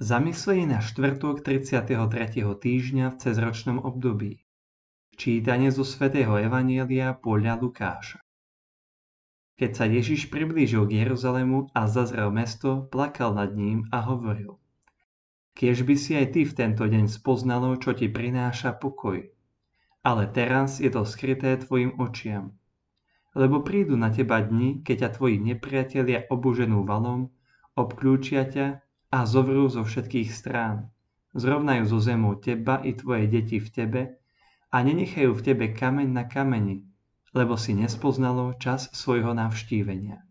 Zamyslenie na štvrtok 33. týždňa v cezročnom období. Čítanie zo svätého Evanielia podľa Lukáša. Keď sa Ježiš priblížil k Jeruzalému a zazrel mesto, plakal nad ním a hovoril. Kiež by si aj ty v tento deň spoznalo, čo ti prináša pokoj. Ale teraz je to skryté tvojim očiam. Lebo prídu na teba dni, keď ťa tvoji nepriatelia obuženú valom, obklúčia ťa a zovrú zo všetkých strán. Zrovnajú zo zemou teba i tvoje deti v tebe a nenechajú v tebe kameň na kameni, lebo si nespoznalo čas svojho navštívenia.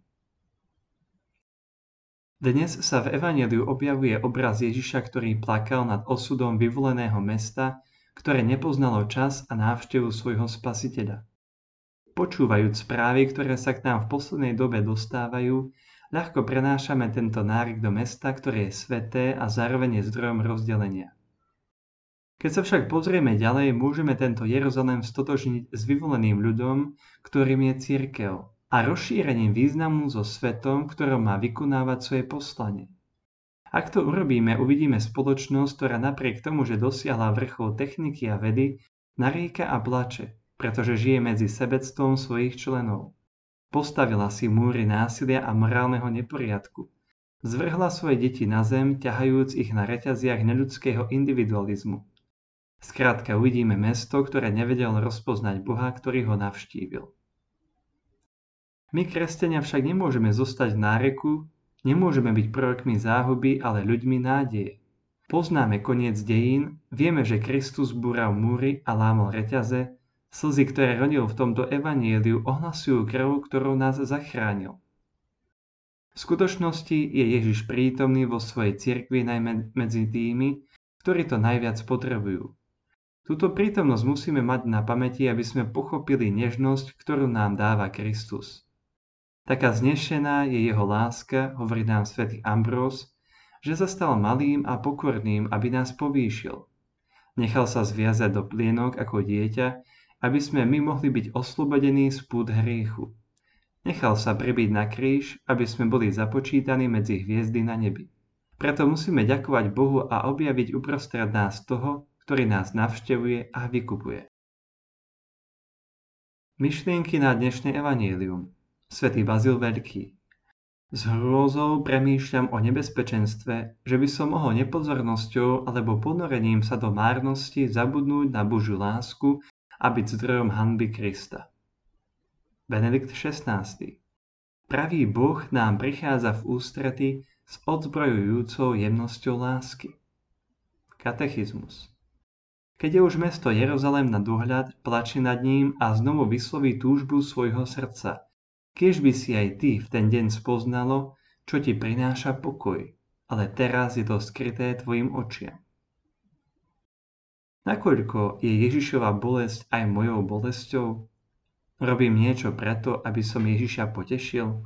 Dnes sa v Evangeliu objavuje obraz Ježiša, ktorý plakal nad osudom vyvoleného mesta, ktoré nepoznalo čas a návštevu svojho spasiteľa. Počúvajúc správy, ktoré sa k nám v poslednej dobe dostávajú, ľahko prenášame tento nárik do mesta, ktoré je sveté a zároveň je zdrojom rozdelenia. Keď sa však pozrieme ďalej, môžeme tento Jeruzalém stotožniť s vyvoleným ľudom, ktorým je církev a rozšírením významu so svetom, ktorom má vykonávať svoje poslanie. Ak to urobíme, uvidíme spoločnosť, ktorá napriek tomu, že dosiahla vrchol techniky a vedy, naríka a plače, pretože žije medzi sebectvom svojich členov. Postavila si múry násilia a morálneho neporiadku. Zvrhla svoje deti na zem, ťahajúc ich na reťaziach neľudského individualizmu. Skrátka uvidíme mesto, ktoré nevedel rozpoznať Boha, ktorý ho navštívil. My, kresťania, však nemôžeme zostať v náreku, nemôžeme byť prorokmi záhuby, ale ľuďmi nádeje. Poznáme koniec dejín, vieme, že Kristus búral múry a lámol reťaze, Slzy, ktoré rodil v tomto evanieliu, ohlasujú krv, ktorou nás zachránil. V skutočnosti je Ježiš prítomný vo svojej cirkvi najmä medzi tými, ktorí to najviac potrebujú. Túto prítomnosť musíme mať na pamäti, aby sme pochopili nežnosť, ktorú nám dáva Kristus. Taká znešená je jeho láska, hovorí nám svätý Ambrós, že sa stal malým a pokorným, aby nás povýšil. Nechal sa zviazať do plienok ako dieťa aby sme my mohli byť oslobodení z pút hriechu. Nechal sa prebiť na kríž, aby sme boli započítaní medzi hviezdy na nebi. Preto musíme ďakovať Bohu a objaviť uprostred nás toho, ktorý nás navštevuje a vykupuje. Myšlienky na dnešné evanílium Svetý Bazil Veľký S hrôzou premýšľam o nebezpečenstve, že by som mohol nepozornosťou alebo ponorením sa do márnosti zabudnúť na Božiu lásku a byť zdrojom hanby Krista. Benedikt XVI. Pravý Boh nám prichádza v ústrety s odzbrojujúcou jemnosťou lásky. Katechizmus. Keď je už mesto Jeruzalém na dohľad, plače nad ním a znovu vysloví túžbu svojho srdca. Kiež by si aj ty v ten deň spoznalo, čo ti prináša pokoj, ale teraz je to skryté tvojim očiam. Nakoľko je Ježišova bolesť aj mojou bolesťou? Robím niečo preto, aby som Ježiša potešil?